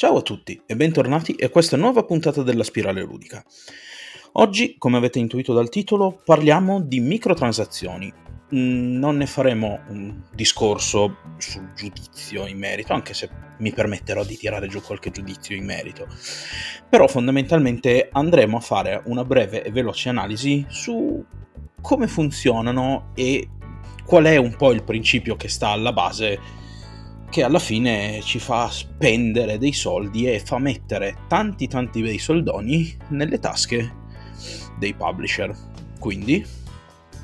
Ciao a tutti e bentornati a questa nuova puntata della Spirale Ludica. Oggi, come avete intuito dal titolo, parliamo di microtransazioni. Mm, non ne faremo un discorso sul giudizio in merito, anche se mi permetterò di tirare giù qualche giudizio in merito. Però fondamentalmente andremo a fare una breve e veloce analisi su come funzionano e qual è un po' il principio che sta alla base che alla fine ci fa spendere dei soldi e fa mettere tanti tanti bei soldoni nelle tasche dei publisher. Quindi,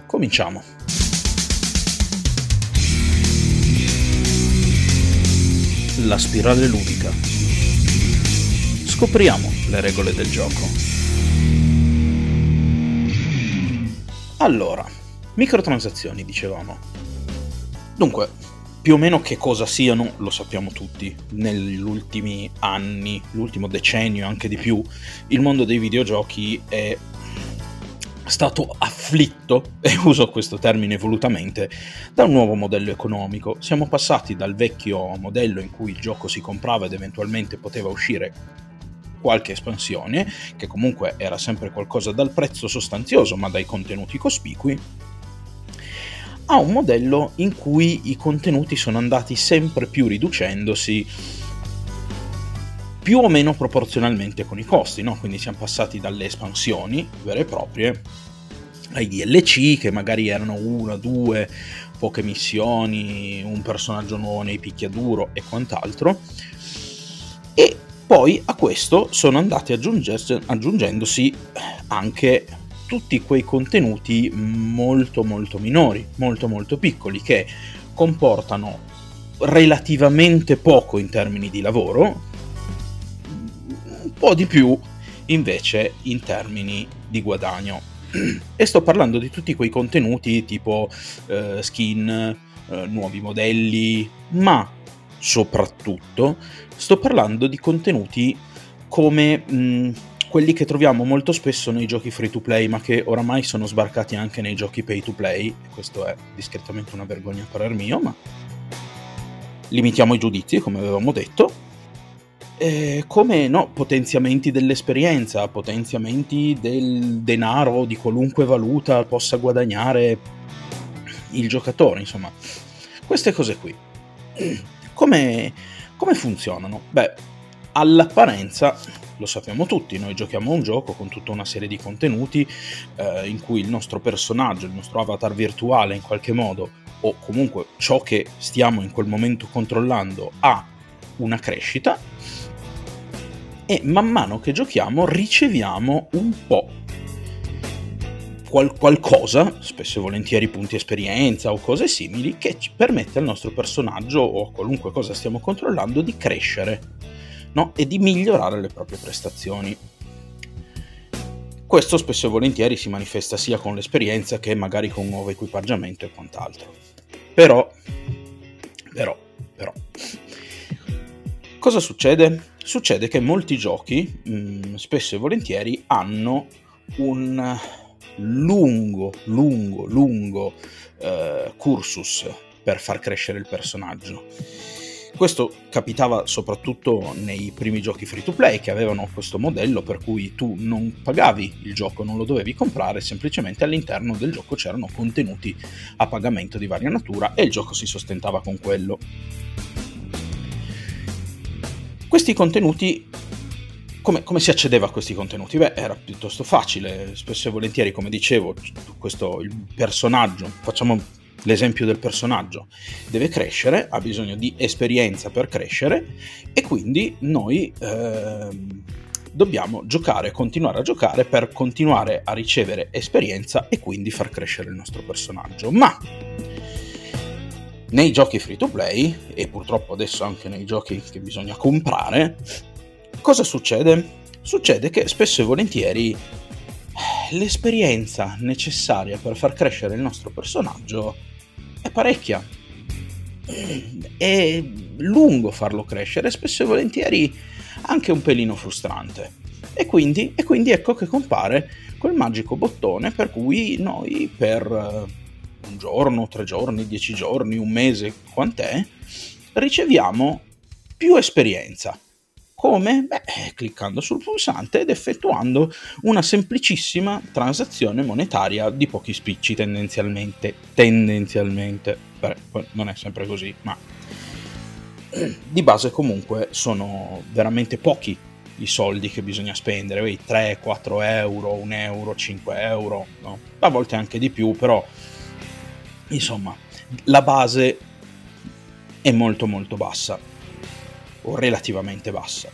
cominciamo. La spirale ludica. Scopriamo le regole del gioco. Allora, microtransazioni dicevamo. Dunque, più o meno che cosa siano lo sappiamo tutti. Negli ultimi anni, l'ultimo decennio, anche di più, il mondo dei videogiochi è stato afflitto, e uso questo termine volutamente, da un nuovo modello economico. Siamo passati dal vecchio modello in cui il gioco si comprava ed eventualmente poteva uscire qualche espansione, che comunque era sempre qualcosa dal prezzo sostanzioso ma dai contenuti cospicui, a un modello in cui i contenuti sono andati sempre più riducendosi più o meno proporzionalmente con i costi, no? quindi siamo passati dalle espansioni vere e proprie ai DLC che magari erano una, due, poche missioni, un personaggio nuovo nei picchiaduro e quant'altro. E poi a questo sono andati aggiungendosi anche tutti quei contenuti molto molto minori, molto molto piccoli, che comportano relativamente poco in termini di lavoro, un po' di più invece in termini di guadagno. E sto parlando di tutti quei contenuti tipo eh, skin, eh, nuovi modelli, ma soprattutto sto parlando di contenuti come mh, quelli che troviamo molto spesso nei giochi free to play, ma che oramai sono sbarcati anche nei giochi pay to play, e questo è discretamente una vergogna a parer mio, ma limitiamo i giudizi, come avevamo detto. E come no, potenziamenti dell'esperienza, potenziamenti del denaro di qualunque valuta possa guadagnare il giocatore, insomma, queste cose qui. Come, come funzionano? Beh, all'apparenza lo sappiamo tutti, noi giochiamo un gioco con tutta una serie di contenuti eh, in cui il nostro personaggio, il nostro avatar virtuale in qualche modo, o comunque ciò che stiamo in quel momento controllando, ha una crescita. E man mano che giochiamo riceviamo un po' qual- qualcosa, spesso e volentieri punti esperienza o cose simili, che ci permette al nostro personaggio o a qualunque cosa stiamo controllando di crescere no? e di migliorare le proprie prestazioni. Questo spesso e volentieri si manifesta sia con l'esperienza che magari con un nuovo equipaggiamento e quant'altro. Però, però, però, cosa succede? Succede che molti giochi, mh, mm, spesso e volentieri, hanno un lungo, lungo, lungo eh, cursus per far crescere il personaggio questo capitava soprattutto nei primi giochi free to play che avevano questo modello per cui tu non pagavi il gioco, non lo dovevi comprare, semplicemente all'interno del gioco c'erano contenuti a pagamento di varia natura e il gioco si sostentava con quello. Questi contenuti come, come, si accedeva a questi contenuti? Beh, era piuttosto facile, spesso e volentieri, come dicevo, questo il personaggio, facciamo l'esempio del personaggio deve crescere, ha bisogno di esperienza per crescere e quindi noi eh, dobbiamo giocare, continuare a giocare per continuare a ricevere esperienza e quindi far crescere il nostro personaggio. Ma nei giochi free to play e purtroppo adesso anche nei giochi che bisogna comprare, cosa succede? Succede che spesso e volentieri l'esperienza necessaria per far crescere il nostro personaggio è parecchia. È lungo farlo crescere, spesso e volentieri anche un pelino frustrante. E quindi, e quindi ecco che compare quel magico bottone per cui noi per eh, un giorno, tre giorni, dieci giorni, un mese, quant'è, riceviamo più esperienza Come? Beh, cliccando sul pulsante ed effettuando una semplicissima transazione monetaria di pochi spicci tendenzialmente. Tendenzialmente. Beh, non è sempre così, ma di base comunque sono veramente pochi i soldi che bisogna spendere, 3, 4 euro, 1 euro, 5 euro, no? a volte anche di più, però insomma la base è molto molto bassa o relativamente bassa.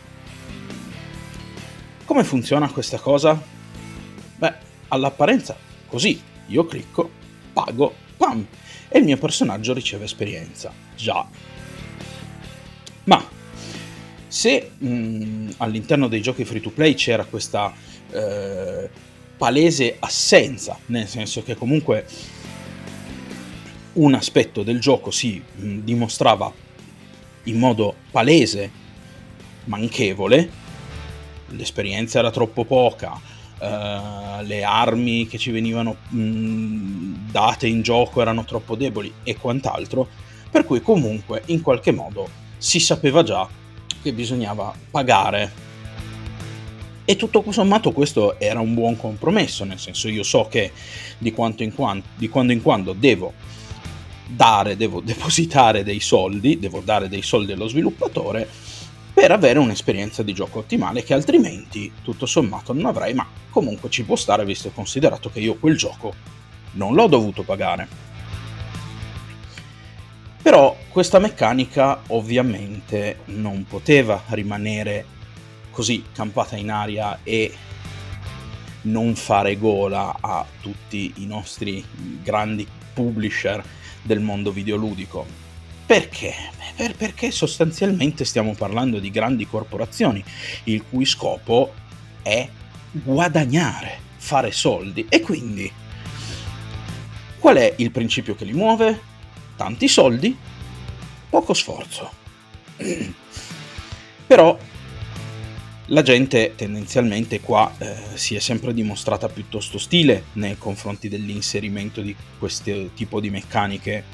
Come funziona questa cosa? Beh, all'apparenza così, io clicco, pago, pam, e il mio personaggio riceve esperienza. Già. Ma se mh, all'interno dei giochi free to play c'era questa eh, palese assenza, nel senso che comunque un aspetto del gioco si mh, dimostrava in modo palese manchevole, l'esperienza era troppo poca, uh, le armi che ci venivano mh, date in gioco erano troppo deboli e quant'altro, per cui comunque in qualche modo si sapeva già che bisognava pagare. E tutto sommato questo era un buon compromesso, nel senso io so che di, in quando, di quando in quando devo dare, devo depositare dei soldi, devo dare dei soldi allo sviluppatore per avere un'esperienza di gioco ottimale che altrimenti tutto sommato non avrei, ma comunque ci può stare visto e considerato che io quel gioco non l'ho dovuto pagare. Però questa meccanica ovviamente non poteva rimanere così campata in aria e non fare gola a tutti i nostri grandi publisher del mondo videoludico. Perché? Per, perché sostanzialmente stiamo parlando di grandi corporazioni, il cui scopo è guadagnare, fare soldi. E quindi, qual è il principio che li muove? Tanti soldi, poco sforzo. Però la gente tendenzialmente qua eh, si è sempre dimostrata piuttosto ostile nei confronti dell'inserimento di questo tipo di meccaniche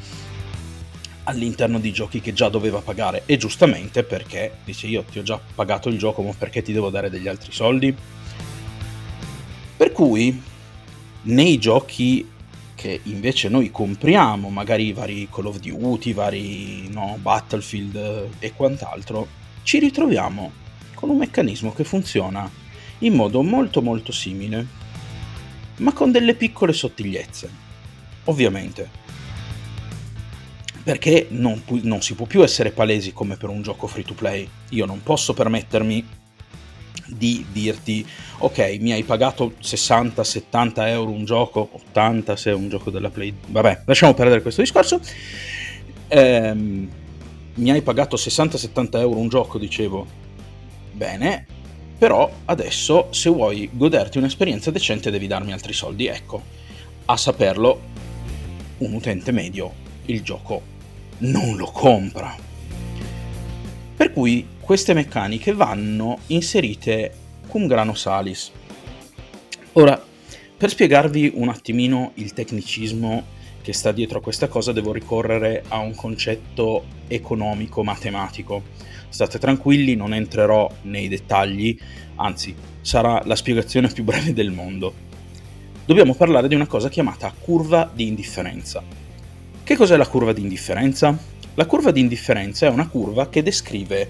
all'interno di giochi che già doveva pagare. E giustamente perché dice io ti ho già pagato il gioco ma perché ti devo dare degli altri soldi? Per cui nei giochi che invece noi compriamo magari i vari Call of Duty vari no, Battlefield e quant'altro ci ritroviamo con un meccanismo che funziona in modo molto molto simile, ma con delle piccole sottigliezze. Ovviamente. Perché non, pu- non si può più essere palesi come per un gioco free to play. Io non posso permettermi di dirti ok mi hai pagato 60-70 euro un gioco 80 se è un gioco della play vabbè lasciamo perdere questo discorso ehm, mi hai pagato 60-70 euro un gioco dicevo Bene, però adesso se vuoi goderti un'esperienza decente devi darmi altri soldi. Ecco, a saperlo, un utente medio il gioco non lo compra. Per cui queste meccaniche vanno inserite cum grano salis. Ora, per spiegarvi un attimino il tecnicismo che sta dietro a questa cosa devo ricorrere a un concetto economico-matematico State tranquilli, non entrerò nei dettagli, anzi sarà la spiegazione più breve del mondo. Dobbiamo parlare di una cosa chiamata curva di indifferenza. Che cos'è la curva di indifferenza? La curva di indifferenza è una curva che descrive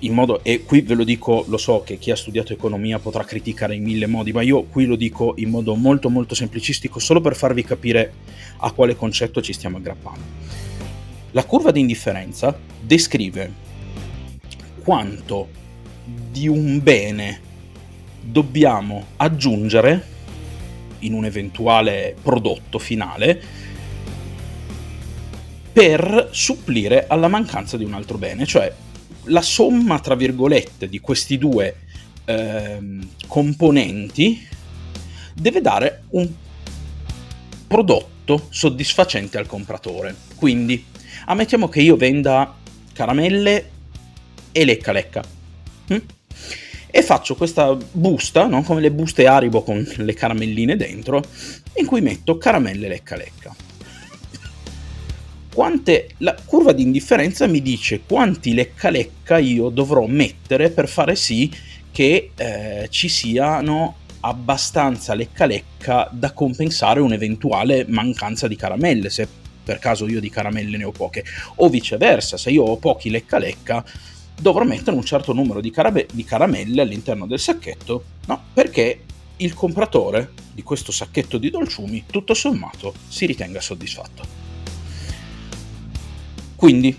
in modo, e qui ve lo dico, lo so che chi ha studiato economia potrà criticare in mille modi, ma io qui lo dico in modo molto molto semplicistico solo per farvi capire a quale concetto ci stiamo aggrappando. La curva di indifferenza descrive quanto di un bene dobbiamo aggiungere in un eventuale prodotto finale per supplire alla mancanza di un altro bene, cioè la somma tra virgolette di questi due eh, componenti deve dare un prodotto soddisfacente al compratore. Quindi ammettiamo che io venda caramelle e lecca lecca. Hm? E faccio questa busta, no? come le buste Aribo con le caramelline dentro, in cui metto caramelle lecca lecca. Quante, la curva di indifferenza mi dice quanti lecca lecca io dovrò mettere per fare sì che eh, ci siano abbastanza lecca lecca da compensare un'eventuale mancanza di caramelle, se per caso io di caramelle ne ho poche, o viceversa, se io ho pochi lecca lecca dovrò mettere un certo numero di, carabe- di caramelle all'interno del sacchetto, no? Perché il compratore di questo sacchetto di dolciumi, tutto sommato, si ritenga soddisfatto. Quindi,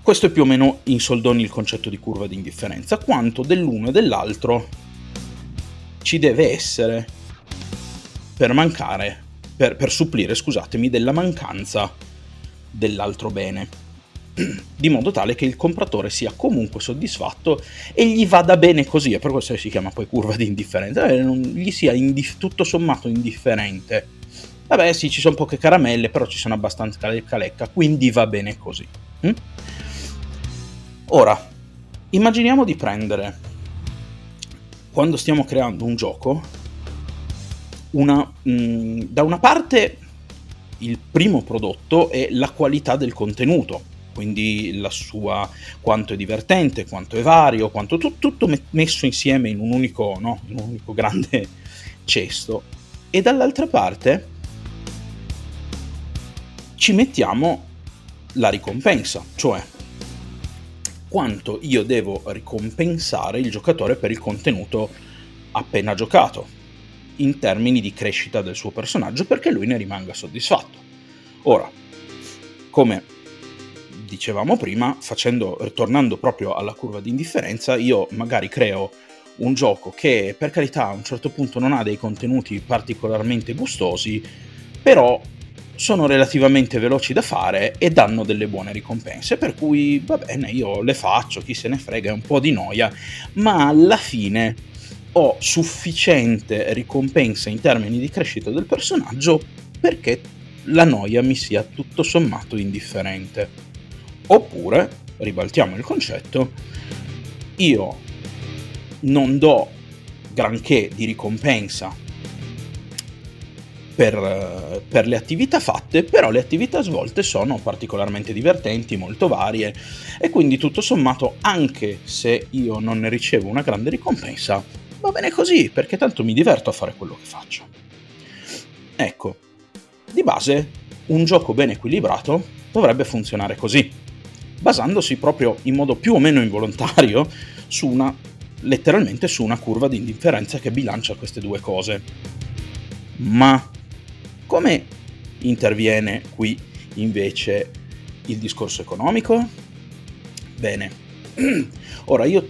questo è più o meno in soldoni il concetto di curva di indifferenza, quanto dell'uno e dell'altro ci deve essere per mancare, per, per supplire, scusatemi, della mancanza dell'altro bene. Di modo tale che il compratore sia comunque soddisfatto e gli vada bene così, e per questo si chiama poi curva di indifferenza, eh, gli sia indif- tutto sommato indifferente Vabbè, sì, ci sono poche caramelle, però ci sono abbastanza lecca lecca, quindi va bene così. Hm? Ora, immaginiamo di prendere, quando stiamo creando un gioco, una, mh, mm, da una parte il primo prodotto è la qualità del contenuto, quindi la sua, quanto è divertente, quanto è vario, quanto tu, tutto messo insieme in un unico, no? in un unico grande cesto. E dall'altra parte ci mettiamo la ricompensa, cioè quanto io devo ricompensare il giocatore per il contenuto appena giocato, in termini di crescita del suo personaggio perché lui ne rimanga soddisfatto. Ora, come dicevamo prima, facendo, tornando proprio alla curva di indifferenza, io magari creo un gioco che per carità a un certo punto non ha dei contenuti particolarmente gustosi, però sono relativamente veloci da fare e danno delle buone ricompense, per cui va bene, io le faccio, chi se ne frega, è un po' di noia, ma alla fine ho sufficiente ricompensa in termini di crescita del personaggio perché la noia mi sia tutto sommato indifferente. Oppure, ribaltiamo il concetto, io non do granché di ricompensa per, per, le attività fatte, però le attività svolte sono particolarmente divertenti, molto varie e quindi tutto sommato anche se io non ne ricevo una grande ricompensa, va bene così perché tanto mi diverto a fare quello che faccio. Ecco, di base un gioco ben equilibrato dovrebbe funzionare così, basandosi proprio in modo più o meno involontario su una letteralmente su una curva di indifferenza che bilancia queste due cose. Ma come interviene qui invece il discorso economico? Bene, ora io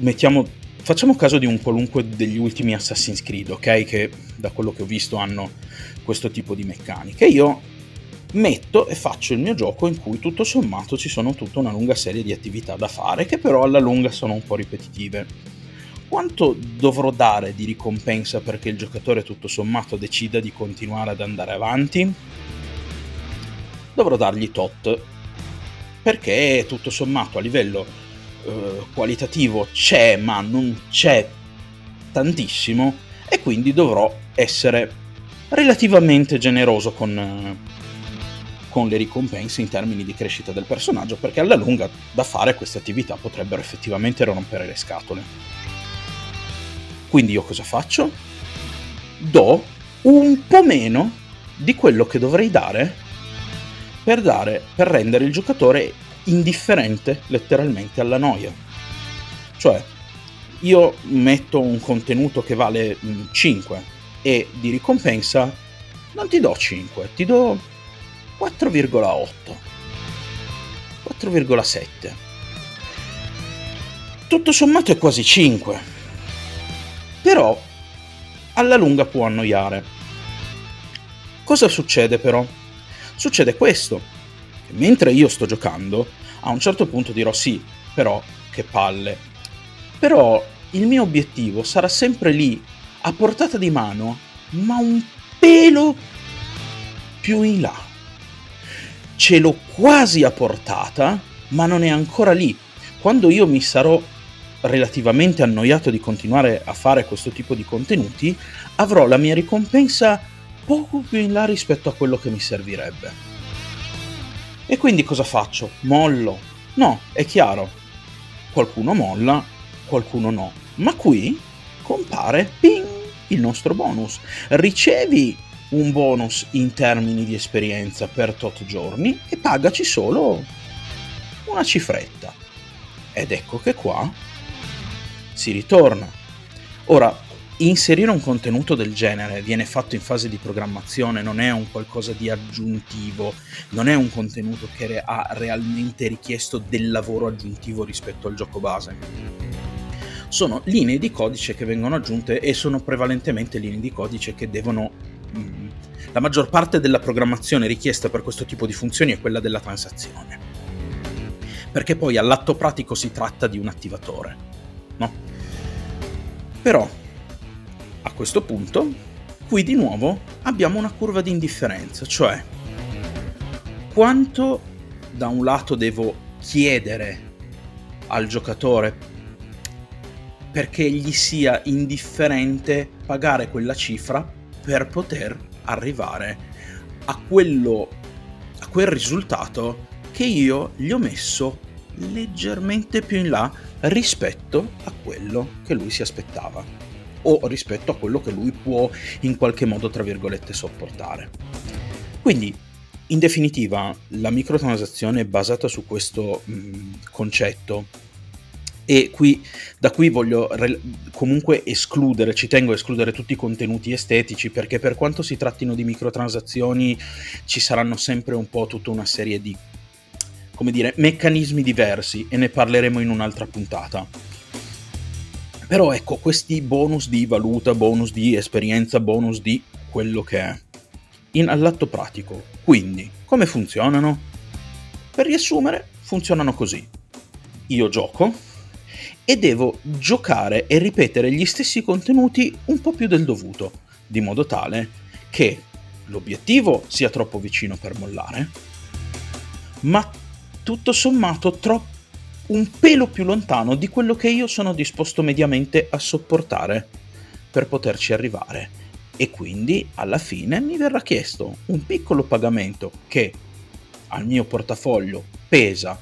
mettiamo, facciamo caso di un qualunque degli ultimi Assassin's Creed, ok? Che da quello che ho visto hanno questo tipo di meccaniche. Io metto e faccio il mio gioco in cui tutto sommato ci sono tutta una lunga serie di attività da fare che però alla lunga sono un po' ripetitive quanto dovrò dare di ricompensa perché il giocatore tutto sommato decida di continuare ad andare avanti? Dovrò dargli tot, perché tutto sommato a livello eh, qualitativo c'è, ma non c'è tantissimo, e quindi dovrò essere relativamente generoso con, eh, con le ricompense in termini di crescita del personaggio, perché alla lunga da fare queste attività potrebbero effettivamente rompere le scatole. Quindi io cosa faccio? Do un po' meno di quello che dovrei dare per, dare, per rendere il giocatore indifferente letteralmente alla noia. Cioè, io metto un contenuto che vale 5 mm, e di ricompensa non ti do 5, ti do 4,8, 4,7. Tutto sommato è quasi 5 però alla lunga può annoiare. Cosa succede però? Succede questo, che mentre io sto giocando, a un certo punto dirò sì, però che palle. Però il mio obiettivo sarà sempre lì, a portata di mano, ma un pelo più in là. Ce l'ho quasi a portata, ma non è ancora lì. Quando io mi sarò relativamente annoiato di continuare a fare questo tipo di contenuti, avrò la mia ricompensa poco più in là rispetto a quello che mi servirebbe. E quindi cosa faccio? Mollo? No, è chiaro. Qualcuno molla, qualcuno no. Ma qui compare ping, il nostro bonus. Ricevi un bonus in termini di esperienza per tot giorni e pagaci solo una cifretta. Ed ecco che qua si ritorna. Ora, inserire un contenuto del genere viene fatto in fase di programmazione, non è un qualcosa di aggiuntivo, non è un contenuto che ha realmente richiesto del lavoro aggiuntivo rispetto al gioco base. Sono linee di codice che vengono aggiunte e sono prevalentemente linee di codice che devono... Mm, la maggior parte della programmazione richiesta per questo tipo di funzioni è quella della transazione. Perché poi all'atto pratico si tratta di un attivatore, no? Però a questo punto, qui di nuovo abbiamo una curva di indifferenza, cioè quanto da un lato devo chiedere al giocatore perché gli sia indifferente pagare quella cifra per poter arrivare a quello a quel risultato che io gli ho messo leggermente più in là rispetto a quello che lui si aspettava o rispetto a quello che lui può in qualche modo, tra virgolette, sopportare. Quindi, in definitiva, la microtransazione è basata su questo mh, concetto e qui, da qui voglio re- comunque escludere, ci tengo a escludere tutti i contenuti estetici perché per quanto si trattino di microtransazioni ci saranno sempre un po' tutta una serie di, come dire, meccanismi diversi e ne parleremo in un'altra puntata. Però ecco, questi bonus di valuta, bonus di esperienza, bonus di quello che è. In, all'atto pratico. Quindi, come funzionano? Per riassumere, funzionano così. Io gioco e devo giocare e ripetere gli stessi contenuti un po' più del dovuto, di modo tale che l'obiettivo sia troppo vicino per mollare, ma tutto sommato troppo un pelo più lontano di quello che io sono disposto mediamente a sopportare per poterci arrivare. E quindi alla fine mi verrà chiesto un piccolo pagamento che al mio portafoglio pesa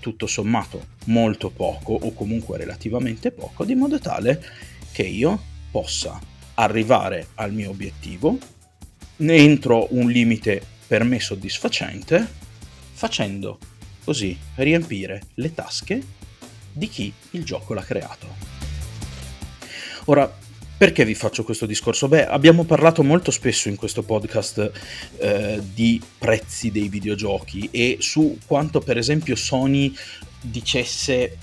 tutto sommato molto poco o comunque relativamente poco, di modo tale che io possa arrivare al mio obiettivo entro un limite per me soddisfacente facendo così riempire le tasche di chi il gioco l'ha creato. Ora, perché vi faccio questo discorso? Beh, abbiamo parlato molto spesso in questo podcast eh, di prezzi dei videogiochi e su quanto per esempio Sony dicesse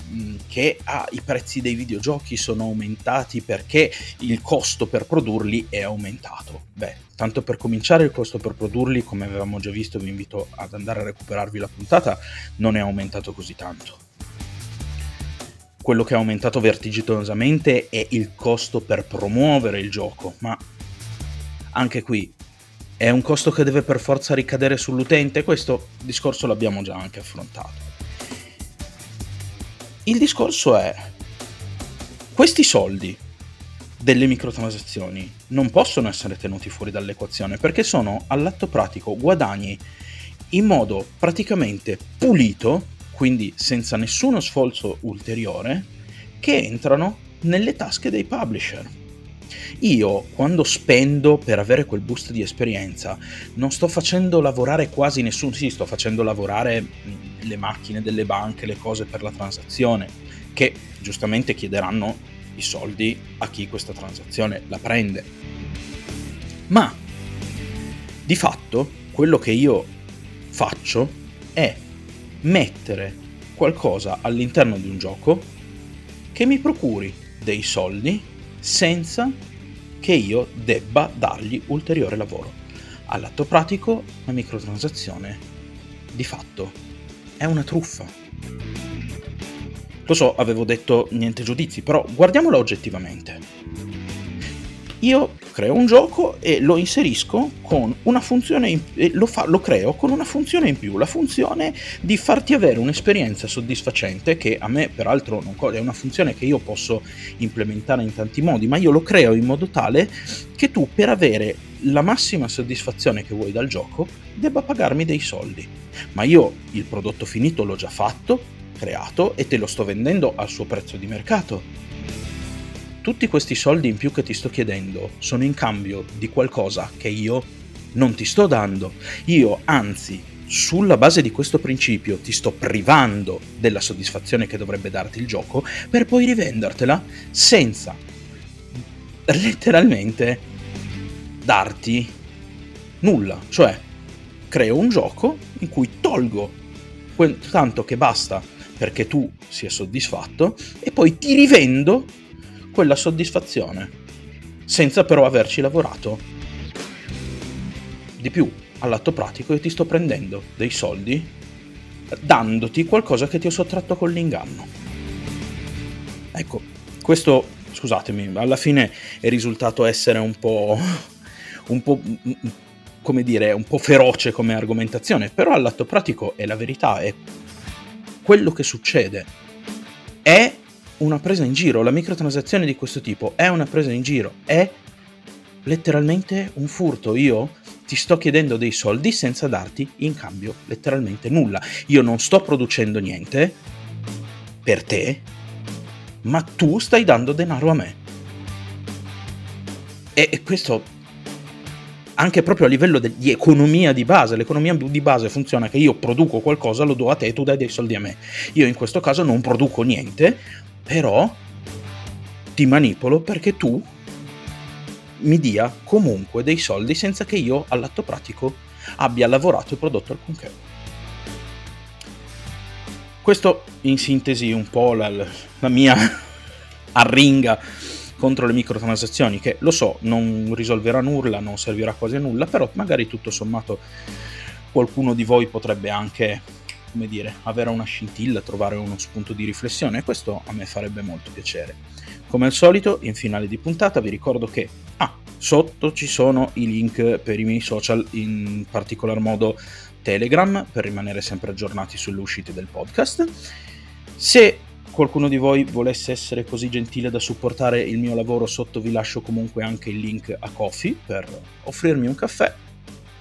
che ah, i prezzi dei videogiochi sono aumentati perché il costo per produrli è aumentato. Beh, tanto per cominciare il costo per produrli, come avevamo già visto, vi invito ad andare a recuperarvi la puntata, non è aumentato così tanto. Quello che è aumentato vertiginosamente è il costo per promuovere il gioco, ma anche qui è un costo che deve per forza ricadere sull'utente, questo discorso l'abbiamo già anche affrontato. Il discorso è, questi soldi delle microtransazioni non possono essere tenuti fuori dall'equazione perché sono all'atto pratico guadagni in modo praticamente pulito, quindi senza nessuno sforzo ulteriore, che entrano nelle tasche dei publisher. Io quando spendo per avere quel boost di esperienza non sto facendo lavorare quasi nessuno, sì, sto facendo lavorare le macchine delle banche, le cose per la transazione, che giustamente chiederanno i soldi a chi questa transazione la prende. Ma di fatto quello che io faccio è mettere qualcosa all'interno di un gioco che mi procuri dei soldi senza che io debba dargli ulteriore lavoro. All'atto pratico la microtransazione di fatto è una truffa. Lo so, avevo detto niente giudizi, però guardiamola oggettivamente. Io creo un gioco e lo inserisco con una funzione in, lo, fa, lo creo con una funzione in più, la funzione di farti avere un'esperienza soddisfacente che a me peraltro non, è una funzione che io posso implementare in tanti modi, ma io lo creo in modo tale che tu per avere la massima soddisfazione che vuoi dal gioco debba pagarmi dei soldi. Ma io il prodotto finito l'ho già fatto, creato e te lo sto vendendo al suo prezzo di mercato. Tutti questi soldi in più che ti sto chiedendo sono in cambio di qualcosa che io non ti sto dando. Io, anzi, sulla base di questo principio ti sto privando della soddisfazione che dovrebbe darti il gioco per poi rivendertela senza letteralmente darti nulla. Cioè, creo un gioco in cui tolgo quel tanto che basta perché tu sia soddisfatto e poi ti rivendo quella soddisfazione senza però averci lavorato. Di più, all'atto pratico io ti sto prendendo dei soldi dandoti qualcosa che ti ho sottratto con l'inganno. Ecco, questo, scusatemi, alla fine è risultato essere un po' un po' come dire, un po' feroce come argomentazione, però all'atto pratico è la verità, è quello che succede. È una presa in giro, la microtransazione di questo tipo è una presa in giro, è letteralmente un furto. Io ti sto chiedendo dei soldi senza darti in cambio letteralmente nulla. Io non sto producendo niente per te, ma tu stai dando denaro a me. E questo anche proprio a livello de- di economia di base. L'economia di base funziona che io produco qualcosa, lo do a te e tu dai dei soldi a me. Io in questo caso non produco niente, però ti manipolo perché tu mi dia comunque dei soldi senza che io all'atto pratico abbia lavorato e prodotto alcunché. Questo in sintesi un po' la, la mia arringa contro le microtransazioni che lo so non risolverà nulla, non servirà quasi a nulla, però magari tutto sommato qualcuno di voi potrebbe anche come dire, avere una scintilla, trovare uno spunto di riflessione e questo a me farebbe molto piacere. Come al solito, in finale di puntata vi ricordo che ah, sotto ci sono i link per i miei social, in particolar modo Telegram, per rimanere sempre aggiornati sulle uscite del podcast. Se qualcuno di voi volesse essere così gentile da supportare il mio lavoro sotto vi lascio comunque anche il link a Coffee per offrirmi un caffè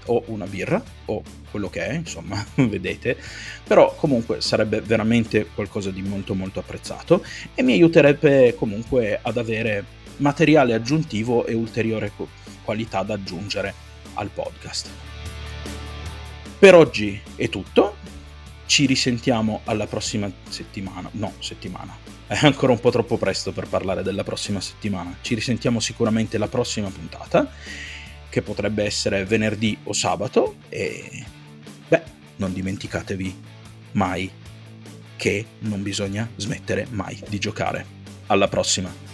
o una birra o quello che è, insomma, vedete, però comunque sarebbe veramente qualcosa di molto molto apprezzato e mi aiuterebbe comunque ad avere materiale aggiuntivo e ulteriore qualità da aggiungere al podcast. Per oggi è tutto, ci risentiamo alla prossima settimana. No, settimana. È ancora un po' troppo presto per parlare della prossima settimana. Ci risentiamo sicuramente la prossima puntata, che potrebbe essere venerdì o sabato. E beh, non dimenticatevi mai che non bisogna smettere mai di giocare. Alla prossima!